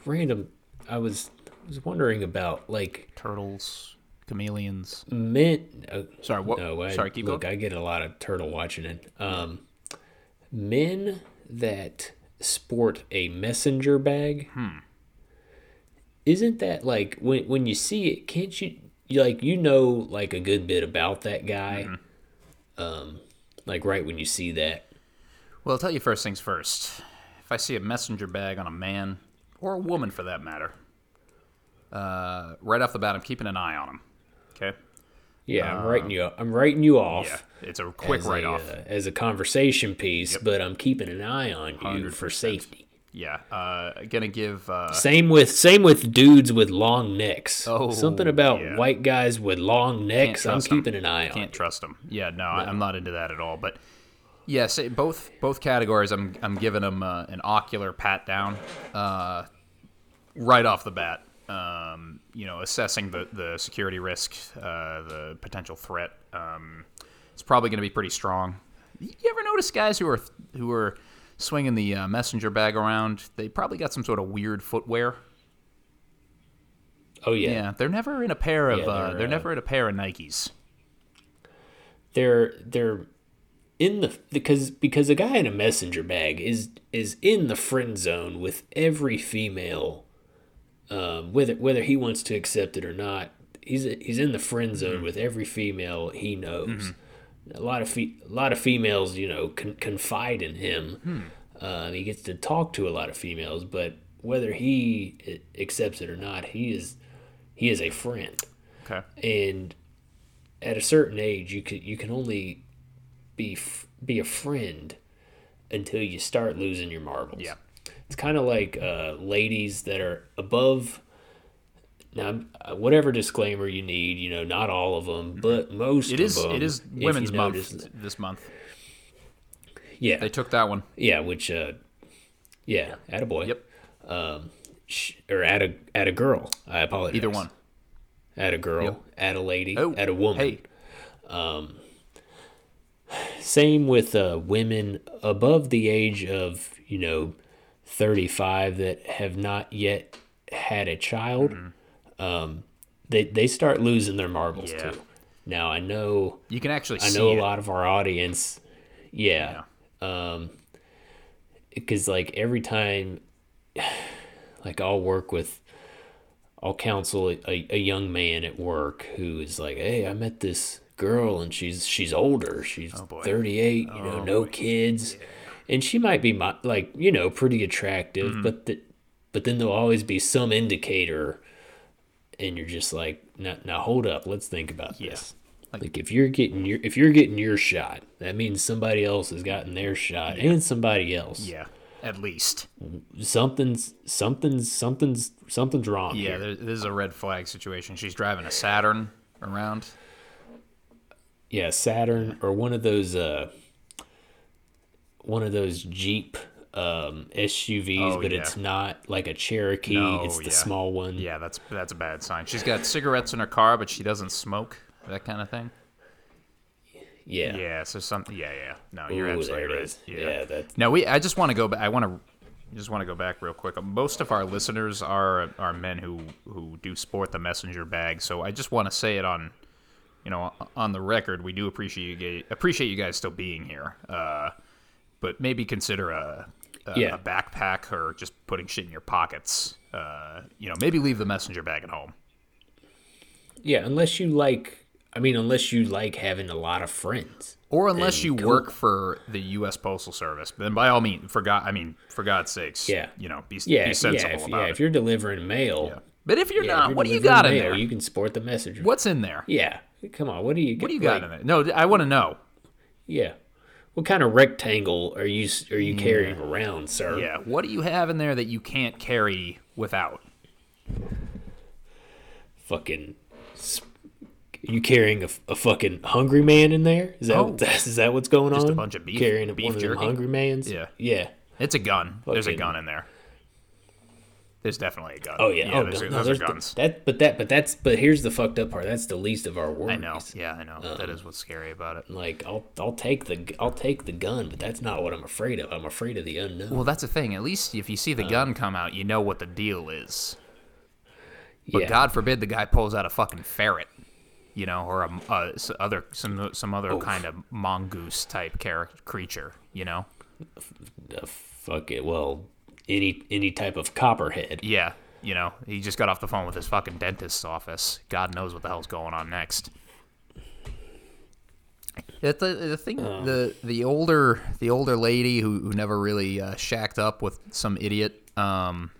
random? I was was wondering about like Turtles, chameleons. men. Uh, Sorry, what? no, I, sorry, keep look. going. I get a lot of turtle watching it. Um, men that sport a messenger bag. Hmm. Isn't that like when when you see it? Can't you? You like you know like a good bit about that guy. Mm-hmm. Um, like right when you see that. Well, I'll tell you first things first. If I see a messenger bag on a man or a woman for that matter, uh, right off the bat, I'm keeping an eye on him. Okay. Yeah, I'm writing you. I'm writing you off. Yeah, it's a quick write off. uh, as a conversation piece, but I'm keeping an eye on you for 100%. safety. Yeah. Uh, gonna give. Uh, Same with same with dudes with long necks. Oh, Something about yeah. white guys with long necks. I'm keeping an eye on. Can't trust them. Yeah, no, I I'm not into that at all. But yes, yeah, both both categories, I'm I'm giving them uh, an ocular pat down uh, right off the bat. Um, you know, assessing the the security risk, uh, the potential threat. Um, it's probably going to be pretty strong. You ever notice guys who are who are swinging the uh, messenger bag around? They probably got some sort of weird footwear. Oh yeah. Yeah, they're never in a pair of. Yeah, uh, they're, they're uh, never in a pair of Nikes. They're they're in the because because a guy in a messenger bag is is in the friend zone with every female, um, whether whether he wants to accept it or not. He's he's in the friend zone with every female he knows. A lot of fe- a lot of females, you know, con- confide in him. Uh, he gets to talk to a lot of females, but whether he uh, accepts it or not, he is he is a friend Okay. and at a certain age you can you can only be be a friend until you start losing your marbles. Yeah. It's kind of like uh, ladies that are above now uh, whatever disclaimer you need, you know, not all of them, but most. It is. them. It is Women's Month this month. Yeah. They took that one. Yeah, which uh yeah, attaboy. Yep. Um sh- or at a at a girl. I apologize. Either one. At a girl, Yep. at a lady, Oh, at a woman. Hey, Same with uh, women above the age of, you know, 35 that have not yet had a child. Um, they, they start losing their marbles Yeah. too. Now, I know you can actually I know it. a lot of our audience, yeah, Yeah. because like every time, like I'll work with, I'll counsel a, a young man at work who is like, hey, I met this girl and she's she's older, she's Oh, 38, you know, no kids, and she might be my, like you know pretty attractive, Mm-hmm. but the, but then there'll always be some indicator, and you're just like, now, now hold up, let's think about Yeah. this. Like- Like if you're getting your if you're getting your shot, that means somebody else has gotten their shot and somebody else. Yeah, at least. Something's something's something's something's wrong Yeah, here. there, this is a red flag situation. She's driving a Saturn around. Yeah, Saturn or one of those uh one of those Jeep um SUVs, Oh, but yeah. it's not like a Cherokee, No, it's the yeah. small one. Yeah, that's that's a bad sign. She's got cigarettes in her car, but she doesn't smoke. That kind of thing. Yeah. Yeah. So something. Yeah, yeah. No, you're Ooh, absolutely right. is. Yeah, that's No, we. I just want to go back. I want to. Just want to go back real quick. Most of our listeners are are men who who do sport the messenger bag. So I just want to say it on, you know, on the record. We do appreciate you guys, appreciate you guys still being here. Uh, but maybe consider a a, Yeah. a backpack or just putting shit in your pockets. Uh, you know, maybe leave the messenger bag at home. Yeah, unless you like I mean unless you like having a lot of friends. Or unless you work for the U.S. Postal Service, then by all means, for God, I mean, for God's sakes, Yeah. you know, be, Yeah, be sensible yeah, if, about yeah, it. if you're delivering mail, But if you're yeah, if not, you're what do you got in mail, there? You can sport the messenger. What's in there? Yeah. Come on, what do you What do you got like, in there? No, I want to know. Yeah. What kind of rectangle are you are you carrying around, sir? Yeah, what do you have in there that you can't carry without? Fucking you carrying a, a fucking hungry man in there? Is that Oh. is that what's going Just on? a bunch of beef- carrying a beef one of them jerky? hungry mans? Yeah. Yeah. It's a gun. There's a gun in there. There's definitely a gun. Oh yeah. oh, those, no, those there's are the- guns. that but that but that's but here's the fucked up part. That's the least of our worries. I know. Yeah, I know. Um, that is what's scary about it. Like I'll I'll take the I'll take the gun, but that's not what I'm afraid of. I'm afraid of the unknown. Well, that's the thing. At least if you see the gun come out, you know what the deal is. But yeah. God forbid the guy pulls out a fucking ferret, you know, or a uh, other some some other kind of mongoose type character creature, you know. Uh, fuck it. Well, any any type of copperhead. Yeah, you know, he just got off the phone with his fucking dentist's office. God knows what the hell's going on next. The, the, the thing, the the older the older lady who, who never really uh, shacked up with some idiot. Um,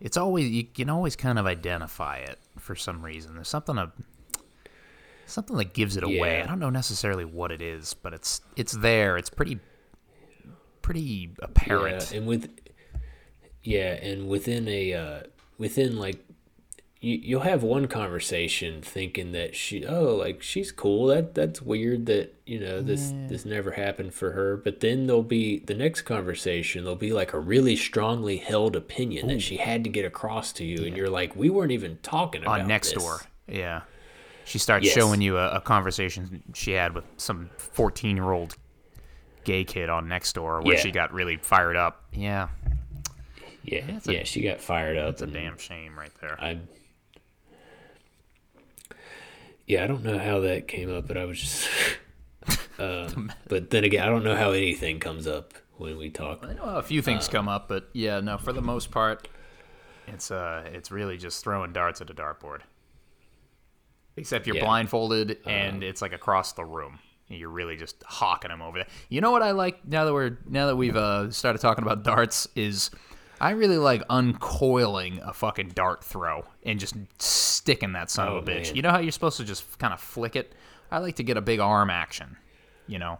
it's always you can always kind of identify it for some reason. There's something a something that gives it away. I don't know necessarily what it is, but it's it's there. It's pretty pretty apparent. Yeah, and with yeah, and within a uh, within like you you'll have one conversation thinking that she oh like she's cool that that's weird that you know this this never happened for her but then there'll be the next conversation there'll be like a really strongly held opinion that she had to get across to you and you're like we weren't even talking about on next this. door. Yeah. She starts Yes. showing you a, a conversation she had with some 14 year old gay kid on next door where Yeah. she got really fired up. Yeah. Yeah a- yeah she got fired up It's a damn shame right there. I yeah, I don't know how that came up, but I was just. uh, but then again, I don't know how anything comes up when we talk. I know a few Uh. things come up, but yeah, no, for the most part, it's uh, it's really just throwing darts at a dartboard. Except you're Yeah. blindfolded and it's like across the room. You're really just hawking them over there. You know what I like now that we're now that we've uh, started talking about darts is I really like uncoiling a fucking dart throw and just sticking that son Oh, of a bitch. man. You know how you're supposed to just kind of flick it? I like to get a big arm action. You know,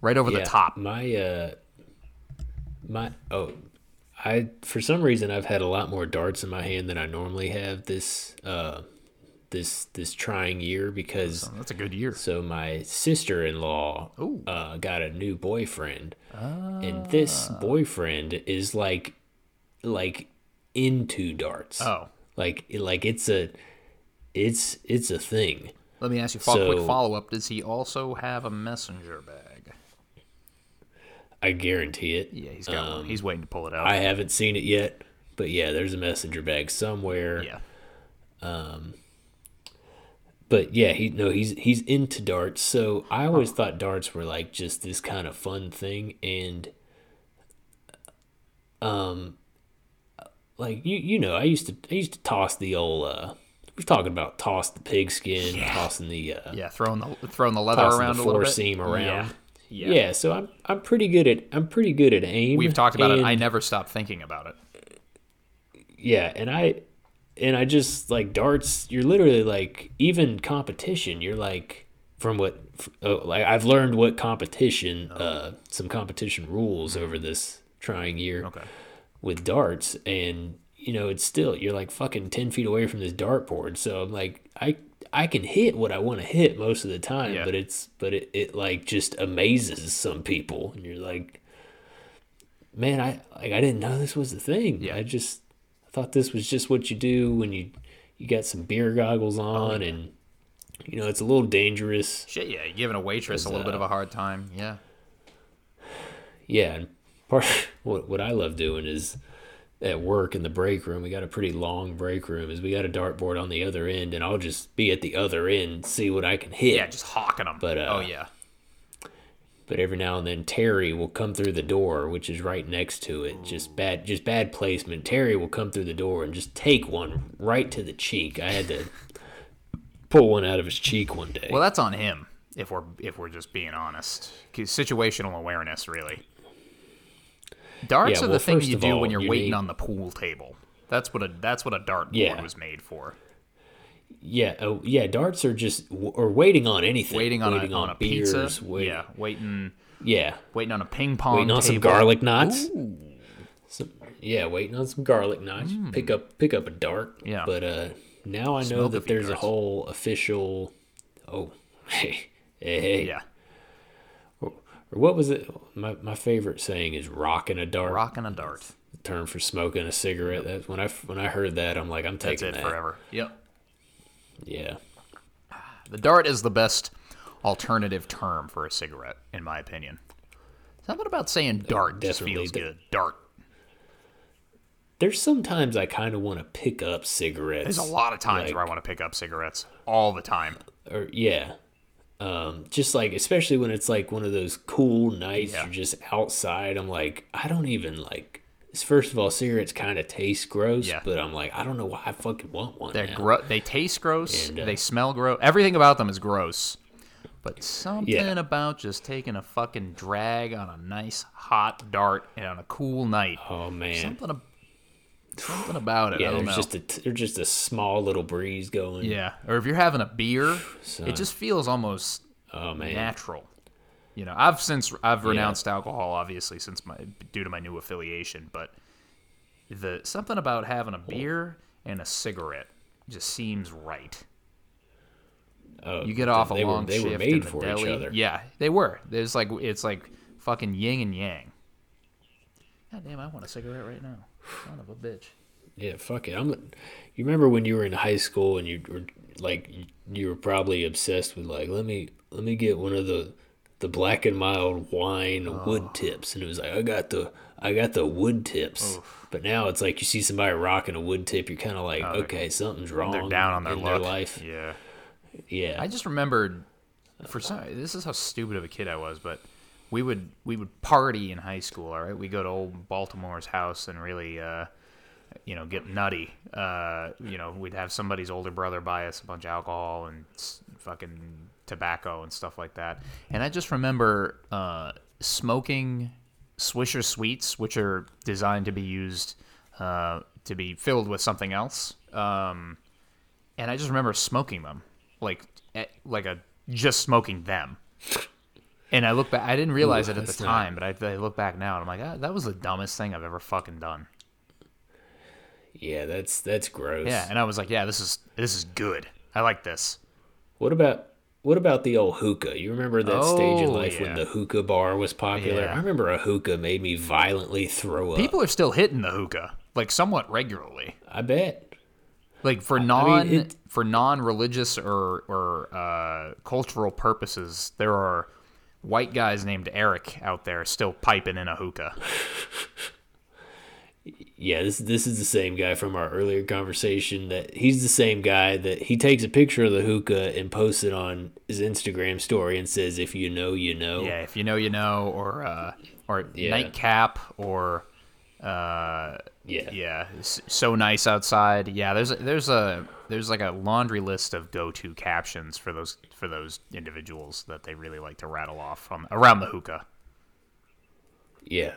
right over the top. My uh, my oh, I for some reason I've had a lot more darts in my hand than I normally have this uh this this trying year because That's a good year. So my sister in law uh, got a new boyfriend, and this boyfriend is like, like into darts. Oh, Like like it's a it's it's a thing. let me ask you a fo- quick follow up. Does he also have a messenger bag? I guarantee it. Yeah, he's got one. He's waiting to pull it out. Um, I haven't seen it yet, but yeah, there's a messenger bag somewhere. yeah. Um. But yeah, he no, he's he's into darts. So I always thought darts were like just this kind of fun thing, and um, like you you know, I used to I used to toss the old uh, we're talking about toss the pigskin, tossing the uh, Yeah, throwing the throwing the leather around the a little four bit. seam around. Yeah. Yeah. Yeah. so I'm I'm pretty good at I'm pretty good at aim. We've talked about it. I never stopped thinking about it. yeah and i and i just like darts you're literally like even competition you're like from what uh, like i've learned what competition uh some competition rules over this trying year Okay. With darts and you know it's still you're like fucking 10 feet away from this dartboard so i'm like i i can hit what i want to hit most of the time Yeah. but it's but it, it like just amazes some people and you're like man i like i didn't know this was a thing Yeah. i just i thought this was just what you do when you you got some beer goggles oh, on and you know it's a little dangerous Shit, yeah, you're giving a waitress a little uh, bit of a hard time. Yeah. Yeah, part what what I love doing is at work in the break room. We got a pretty long break room. Is we got a dartboard on the other end, and I'll just be at the other end, see what I can hit. Yeah, just hawking them. But, uh, oh yeah. But every now and then Terry will come through the door, which is right next to it. Just bad, just bad placement. Terry will come through the door and just take one right to the cheek. I had to pull one out of his cheek one day. Well, that's on him. If we're if we're just being honest, situational awareness, really. Darts Yeah, are the well, thing you do all, when you're you waiting need- on the pool table. That's what a that's what a dartboard Yeah. was made for. yeah, oh, yeah. Darts are just or waiting on anything. Waiting on a on a beers, pizza. wait- Yeah, waiting yeah. waiting on a ping pong. waiting on some garlic knots. Some, yeah, waiting on some garlic knots. Pick up pick up a dart. Yeah. But uh, now I know Smoke that there's a whole official. Oh, hey, hey, hey. Yeah, Or what was it? My my favorite saying is "rocking a dart." rocking a dart. term for smoking a cigarette. That's when I when I heard that, I'm like, I'm That's taking it that. forever. Yep. Yeah. The dart is the best alternative term for a cigarette, in my opinion. Something about saying dart just feels the- good. Dart. There's sometimes I kind of want to pick up cigarettes. There's a lot of times like- where I want to pick up cigarettes all the time. or yeah um just like especially when it's like one of those cool nights Yeah. you're just outside i'm like i don't even like first of all cigarettes kind of taste gross Yeah. but i'm like i don't know why i fucking want one They're gro- they taste gross. And, uh, they smell gross. Everything about them is gross. But something Yeah. about just taking a fucking drag on a nice hot dart and on a cool night. oh man Something, something about it. I yeah don't there's know. just a there's just a small little breeze going yeah, or if you're having a beer, Son. it just feels almost oh man natural. You know, I've since I've renounced alcohol, obviously, since my due to my new affiliation. But the something about having a beer and a cigarette just seems right. oh, You get off a long were, shift made in the for deli. each other Yeah, they were. There's like it's like fucking yin and yang. God damn, I want a cigarette right now. Son of a bitch. Yeah, fuck it. I'm. You remember when you were in high school and you were like you were probably obsessed with like let me let me get one of the the black and mild wine Oh. wood tips and it was like I got the I got the wood tips. But now it's like you see somebody rocking a wood tip, you're kind of like, oh, okay, something's wrong. Oh, They're down on their in luck. their life. Yeah. Yeah, I just remembered for some this is how stupid of a kid I was, but we would we would party in high school, all right? We go to old Baltimore's house and really uh you know, get nutty. Uh, you know, we'd have somebody's older brother buy us a bunch of alcohol and fucking tobacco and stuff like that. And I just remember uh, smoking Swisher Sweets, which are designed to be used uh, to be filled with something else. Um, and I just remember smoking them, like eh, like a just smoking them. And I look back, I didn't realize Ooh, it at the not- time, but I, I look back now and I'm like, ah, that was the dumbest thing I've ever fucking done. yeah, that's that's gross. Yeah, and I was like, yeah, this is this is good. I like this. What about what about the old hookah? You remember that stage in Oh, life when the hookah bar was popular? Yeah. I remember a hookah made me violently throw up. People are still hitting the hookah. like somewhat regularly. I bet. Like for mean, non it- for non religious or or uh, cultural purposes, there are white guys named Eric out there still piping in a hookah. Yeah, this this is the same guy from our earlier conversation. That he's the same guy that he takes a picture of the hookah and posts it on his Instagram story and says, "If you know, you know." Yeah, if you know, you know, or uh, or Yeah. nightcap, or uh, Yeah. yeah, so nice outside. Yeah, there's a, there's a there's like a laundry list of go to captions for those for those individuals that they really like to rattle off from around the hookah. yeah.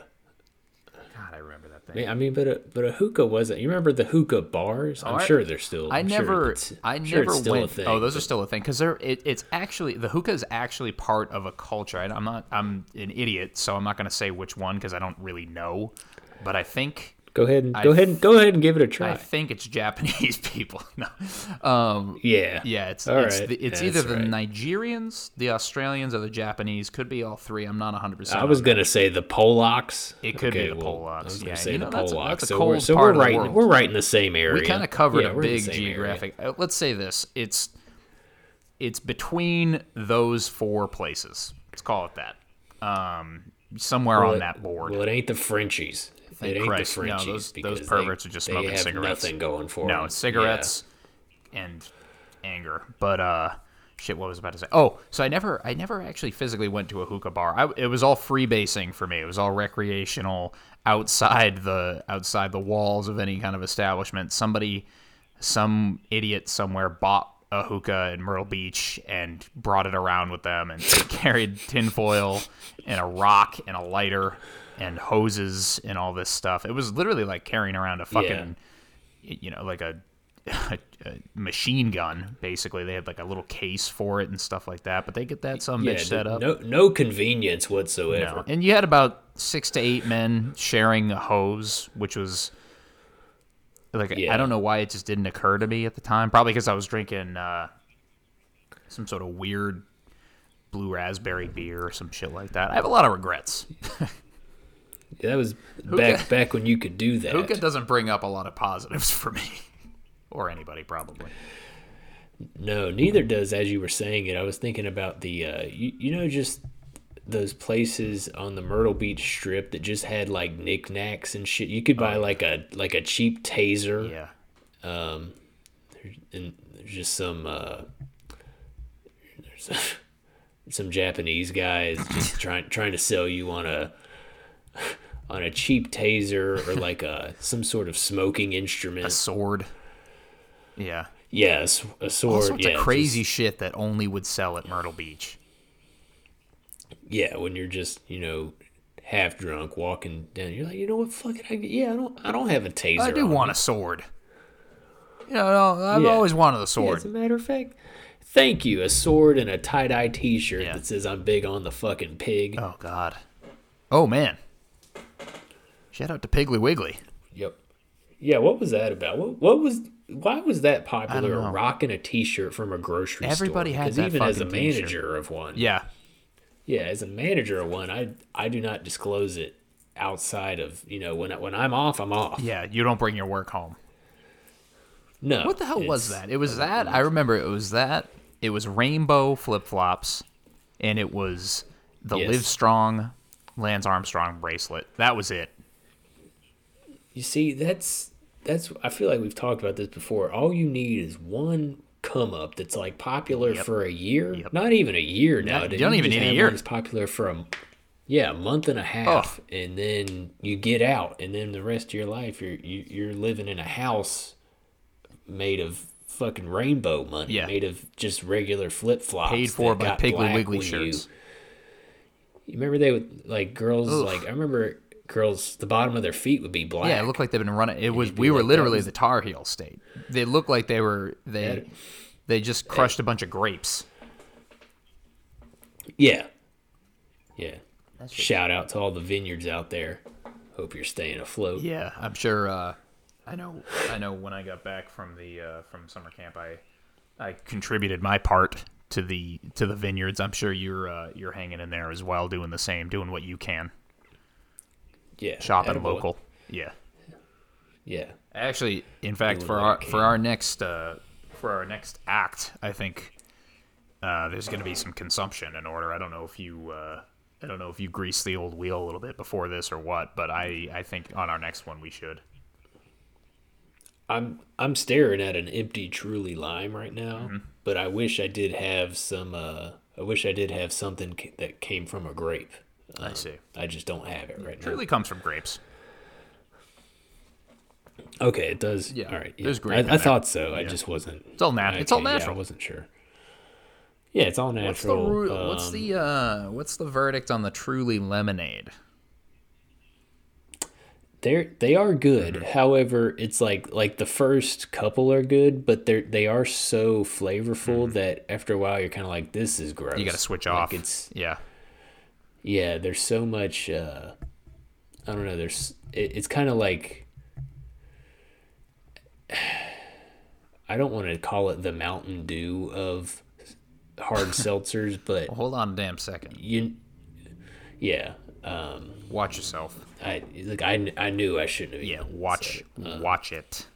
God, I remember that thing. I mean, but a but a hookah wasn't. You remember the hookah bars? Oh, I'm I- sure they're still. I I'm sure never, it's- I sure never still went. a thing. oh, those are still a thing because they're. It, it's actually the hookah is actually part of a culture. I, I'm not. I'm an idiot, so I'm not going to say which one because I don't really know. But I think Go ahead and I go ahead and go ahead and give it a try. I think it's Japanese people. no, um, yeah. yeah, it's All it's, right. the, it's either that's the right. Nigerians, the Australians, or the Japanese. Could be all three. I'm not 100. percent I was gonna say the Polacks. It could be the well, Polacks, I was yeah. say You the know, that's a- Polacks. that's a so we're, cold so part we're right. We're right in the same area. We kind of covered Yeah, a we're in the big area. geographic. uh, Let's say this: it's it's between those four places. Let's call it that. Um, somewhere Well, on it- that board. Well, it ain't the Frenchies. Thank it the No, those- those because they- perverts are just smoking cigarettes. Nothing going for it. no, them. it's cigarettes and anger. But uh, shit, what was I about to say? Oh, so I never, I never actually physically went to a hookah bar. I, it was all freebasing for me. It was all recreational outside the outside the walls of any kind of establishment. Somebody, some idiot somewhere bought a hookah in Myrtle Beach and brought it around with them and carried tinfoil and a rock and a lighter and hoses and all this stuff. It was literally like carrying around a fucking you know, like a, a, a machine gun. Basically, they had like a little case for it and stuff like that. But they get that some Yeah, bitch set up. no, no convenience whatsoever. No. And you had about six to eight men sharing a hose, which was like Yeah. I don't know why it just didn't occur to me at the time. Probably because I was drinking uh, some sort of weird blue raspberry beer or some shit like that. I have a lot of regrets. That was back back when you could do that. Hookah doesn't bring up a lot of positives for me or anybody probably. No, neither does. As you were saying it, I was thinking about the, uh, you, you know, just those places on the Myrtle Beach Strip that just had like knickknacks and shit. You could buy like a like a cheap taser. Yeah. Um, and there's just some uh, there's some Japanese guys just trying trying to sell you on a on a cheap taser or like a some sort of smoking instrument. A sword. Yeah. yes, a All sword. sorts yeah, of just- crazy shit that only would sell at Myrtle Beach. yeah, when you're just you know half drunk walking down, you're like, you know what, fuck it, I, yeah, I don't, I don't have a taser. I do want me. a sword. You know, no, I've Yeah. always wanted a Yeah, sword. as a matter of fact, thank you, a sword and a tie dye T-shirt that says I'm big on the fucking pig. Oh God. Oh man. Shout out to Piggly Wiggly. Yep. Yeah, what was that about? What, what was? Why was that popular? Rocking a T-shirt from a grocery store? Everybody store. had Because that even as a fucking t-shirt. manager of one, Yeah. yeah, as a manager of one, I I do not disclose it outside of you know when I, when I'm off, I'm off. Yeah. You don't bring your work home. No. What the hell was that? It was that. I remember it was that. It was rainbow flip flops, and it was the Yes. Live Strong, Lance Armstrong bracelet. That was it. You see, that's that's. I feel like we've talked about this before. All you need is one come up that's like popular Yep. for a year. Yep. Not even a year nowadays. you don't even need a year. that's popular for a yeah a month and a half, oh. and then you get out, and then the rest of your life you're you, you're living in a house made of fucking rainbow money, Yeah. made of just regular flip flops, Paid for by Piggly Wiggly shirts. You, you remember they would like girls Ugh. like I remember girls the bottom of their feet would be black. Yeah, it looked like they've been running. It was we were like, literally was- the Tar Heel state. They looked like they were they they just crushed a bunch of grapes. Yeah. Yeah. Shout out to all the vineyards out there. Hope you're staying afloat. Yeah, I'm sure. Uh, I know. I know. When I got back from the uh, from summer camp, I I contributed my part to the to the vineyards. I'm sure you're uh, you're hanging in there as well, doing the same, doing what you can, Yeah. shopping attaboy. local. Yeah, yeah. Actually, in fact, for our for our next uh, for our next act, I think uh, there's going to be some consumption in order. I don't know if you uh, I don't know if you grease the old wheel a little bit before this or what, but I I think on our next one we should. I'm I'm staring at an empty Truly Lime right now, Mm-hmm. but I wish I did have some. Uh, I wish I did have something ca- that came from a grape. I see. I just don't have it right now. Truly comes from grapes. Okay, it does. Yeah, all right. there's yeah. grape in I, I thought so. I just wasn't. It's all nat- it's all okay, yeah, natural. I wasn't sure. Yeah, it's all natural. What's the natural. ru- what's um, the uh, what's the verdict on the Truly lemonade? They're they are good. Mm-hmm. However, it's like like the first couple are good, but they're they are so flavorful that after a while you're kind of like this is gross. Mm-hmm. You got to switch Like, off. It's yeah. Yeah. There's so much. uh I don't know. There's it, it's kind of like I don't want to call it the Mountain Dew of hard seltzers, but Well, hold on a damn second. you yeah. Um, Watch yourself. I like I, I knew I shouldn't have. Yeah, watch so, uh, watch it.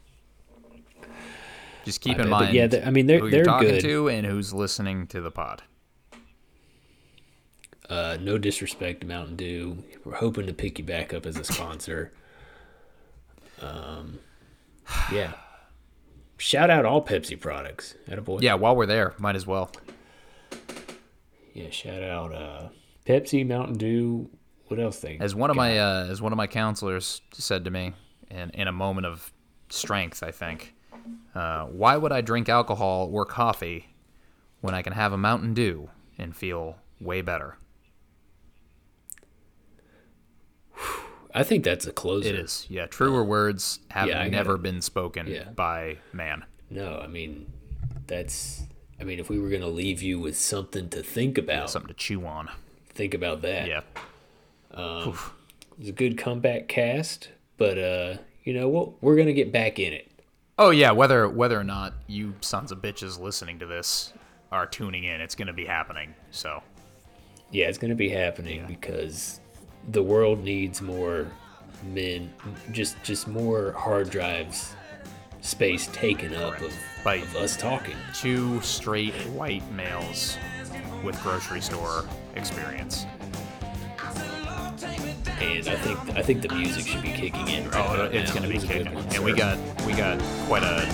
Just keep in mind. yeah, I mean, they're- who they're you're talking good. to and who's listening to the pod. Uh, no disrespect to Mountain Dew. We're hoping to pick you back up as a sponsor. Um, yeah. Shout out all Pepsi products. Attaboy. Yeah, while we're there, might as well. Yeah. Shout out uh, Pepsi, Mountain Dew. What else they? As one of got? my uh, as one of my counselors said to me, in in a moment of strength, I think, uh, why would I drink alcohol or coffee when I can have a Mountain Dew and feel way better? I think that's a closer. It is, yeah. Truer words have Yeah, never gotta- been spoken yeah. by man. No, I mean, that's. I mean, if we were gonna leave you with something to think about, Something to chew on. think about that. Yeah. It's a good comeback cast, but uh, you know what? We're gonna get back in it. Oh yeah, whether whether or not you sons of bitches listening to this are tuning in, it's gonna be happening. So Yeah, it's gonna be happening because the world needs more men, just just more hard drives, space taken up of, By- of us talking. two straight white males with grocery store experience. And I think I think the music should be kicking in. Right Oh, it's be was a good kicking, and we got we got quite a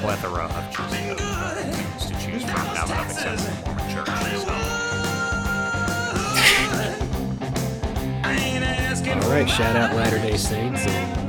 plethora of choosing of uh, tunes to choose from now that I've accepted Mormon Church. So. All right, shout out Latter Day Saints and